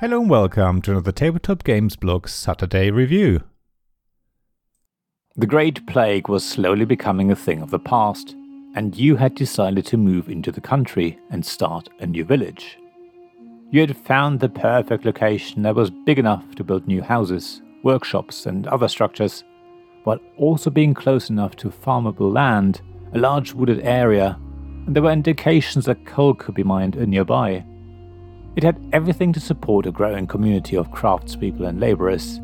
Hello and welcome to another Tabletop Games Blog Saturday review. The Great Plague was slowly becoming a thing of the past, and you had decided to move into the country and start a new village. You had found the perfect location that was big enough to build new houses, workshops, and other structures, while also being close enough to farmable land, a large wooded area, and there were indications that coal could be mined nearby. It had everything to support a growing community of craftspeople and labourers.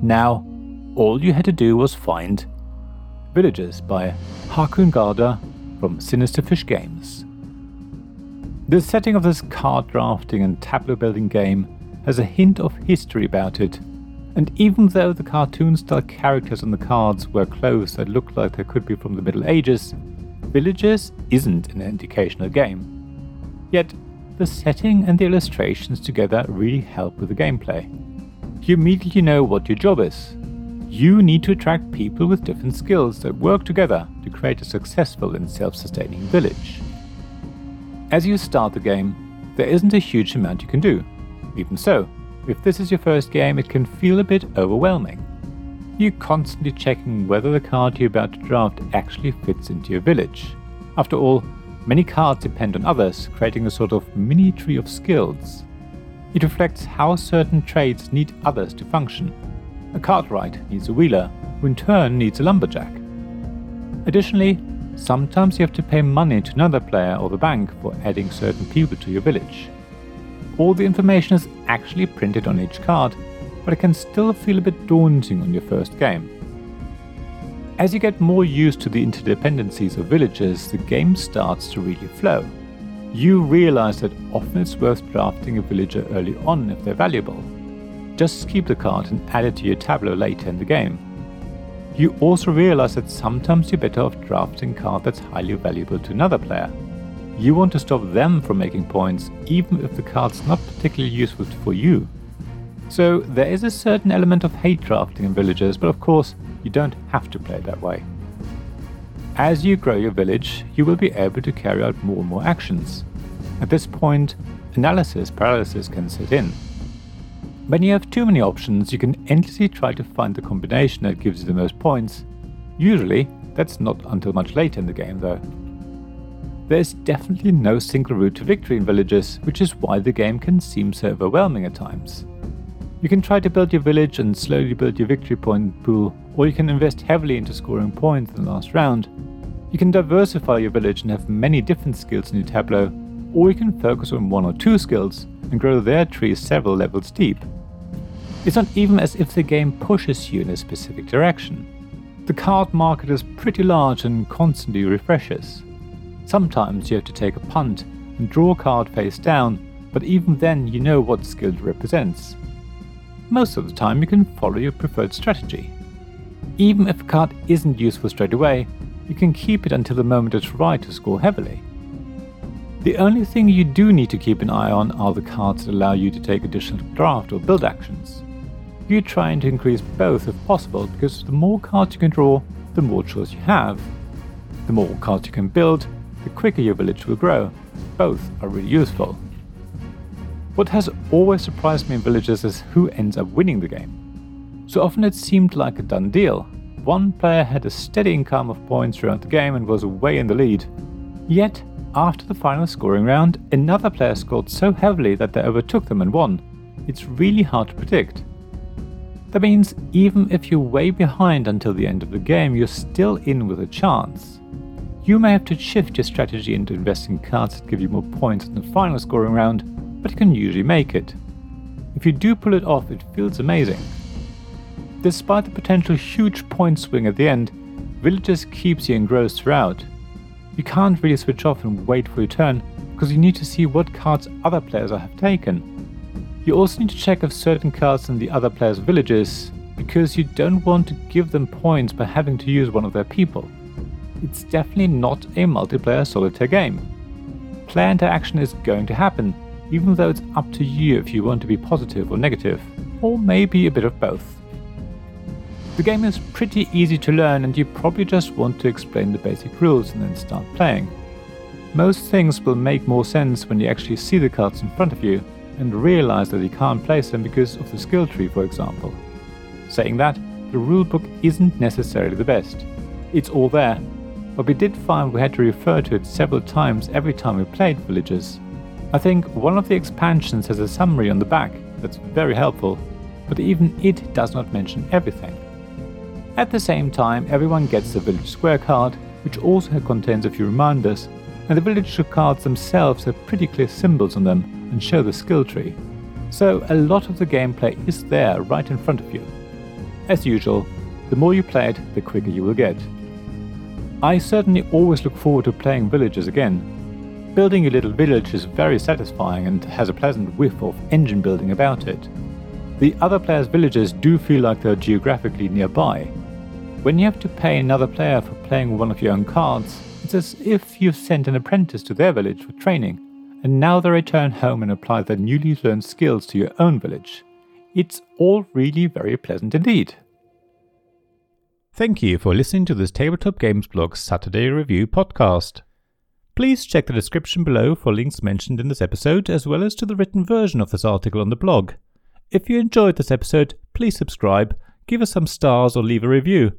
Now, all you had to do was find Villagers by Haakon Gaarder from Sinister Fish Games. The setting of this card drafting and tableau building game has a hint of history about it, and even though the cartoon style characters on the cards wear clothes that look like they could be from the Middle Ages, Villagers isn't an educational game. Yet, the setting and the illustrations together really help with the gameplay. You immediately know what your job is. You need to attract people with different skills that work together to create a successful and self sustaining village. As you start the game, there isn't a huge amount you can do. Even so, if this is your first game, it can feel a bit overwhelming. You're constantly checking whether the card you're about to draft actually fits into your village. After all, many cards depend on others, creating a sort of mini tree of skills. It reflects how certain trades need others to function. A cartwright needs a wheeler, who in turn needs a lumberjack. Additionally, sometimes you have to pay money to another player or the bank for adding certain people to your village. All the information is actually printed on each card, but it can still feel a bit daunting on your first game. As you get more used to the interdependencies of villages, the game starts to really flow. You realize that often it's worth drafting a villager early on if they're valuable. Just keep the card and add it to your tableau later in the game. You also realize that sometimes you're better off drafting a card that's highly valuable to another player. You want to stop them from making points even if the card's not particularly useful for you. So there is a certain element of hate drafting in villages, but of course, you don't have to play it that way. As you grow your village, you will be able to carry out more and more actions. At this point, analysis paralysis can set in. When you have too many options, you can endlessly try to find the combination that gives you the most points. Usually, that's not until much later in the game, though. There is definitely no single route to victory in villages, which is why the game can seem so overwhelming at times. You can try to build your village and slowly build your victory point pool, or you can invest heavily into scoring points in the last round. You can diversify your village and have many different skills in your tableau, or you can focus on one or two skills and grow their trees several levels deep. It's not even as if the game pushes you in a specific direction. The card market is pretty large and constantly refreshes. Sometimes you have to take a punt and draw a card face down, but even then you know what skill it represents most of the time you can follow your preferred strategy. Even if a card isn't useful straight away, you can keep it until the moment it's right to score heavily. The only thing you do need to keep an eye on are the cards that allow you to take additional draft or build actions. You're trying to increase both if possible because the more cards you can draw, the more choice you have. The more cards you can build, the quicker your village will grow. Both are really useful. What has always surprised me in villages is who ends up winning the game. So often it seemed like a done deal. One player had a steady income of points throughout the game and was way in the lead. Yet, after the final scoring round, another player scored so heavily that they overtook them and won. It's really hard to predict. That means even if you're way behind until the end of the game, you're still in with a chance. You may have to shift your strategy into investing cards that give you more points in the final scoring round, but can usually make it. If you do pull it off, it feels amazing. Despite the potential huge point swing at the end, Villagers keeps you engrossed throughout. You can't really switch off and wait for your turn because you need to see what cards other players have taken. You also need to check if certain cards in the other players' villages because you don't want to give them points by having to use one of their people. It's definitely not a multiplayer solitaire game. Player interaction is going to happen, even though it's up to you if you want to be positive or negative, or maybe a bit of both. The game is pretty easy to learn, and you probably just want to explain the basic rules and then start playing. Most things will make more sense when you actually see the cards in front of you, and realize that you can't place them because of the skill tree, for example. Saying that, the rulebook isn't necessarily the best. It's all there, but we did find we had to refer to it several times every time we played Villagers. I think one of the expansions has a summary on the back that's very helpful, but even it does not mention everything. At the same time, everyone gets the Village Square card, which also contains a few reminders, and the villager cards themselves have pretty clear symbols on them and show the skill tree. So a lot of the gameplay is there right in front of you. As usual, the more you play it, the quicker you will get. I certainly always look forward to playing villagers again. Building your little village is very satisfying and has a pleasant whiff of engine building about it. The other players' villages do feel like they're geographically nearby. When you have to pay another player for playing one of your own cards, it's as if you've sent an apprentice to their village for training, and now they return home and apply their newly learned skills to your own village. It's all really very pleasant indeed. Thank you for listening to this Tabletop Games Blog Saturday Review podcast. Please check the description below for links mentioned in this episode, as well as to the written version of this article on the blog. If you enjoyed this episode, please subscribe, give us some stars, or leave a review.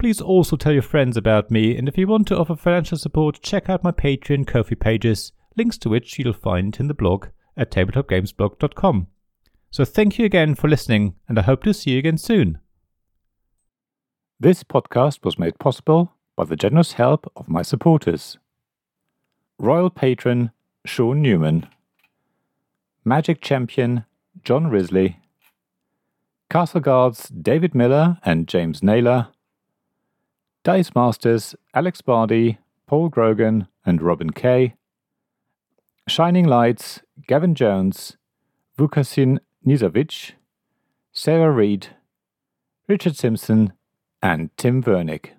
Please also tell your friends about me, and if you want to offer financial support, check out my Patreon Ko-fi pages, links to which you'll find in the blog at tabletopgamesblog.com. So thank you again for listening, and I hope to see you again soon. This podcast was made possible by the generous help of my supporters. Royal Patron Sean Newman, Magic Champion John Risley, Castle Guards David Miller and James Naylor, Dice Masters Alex Bardi, Paul Grogan, and Robin Kay. Shining Lights Gavin Jones, Vukasin Nizovic, Sarah Reed, Richard Simpson, and Tim Vernick.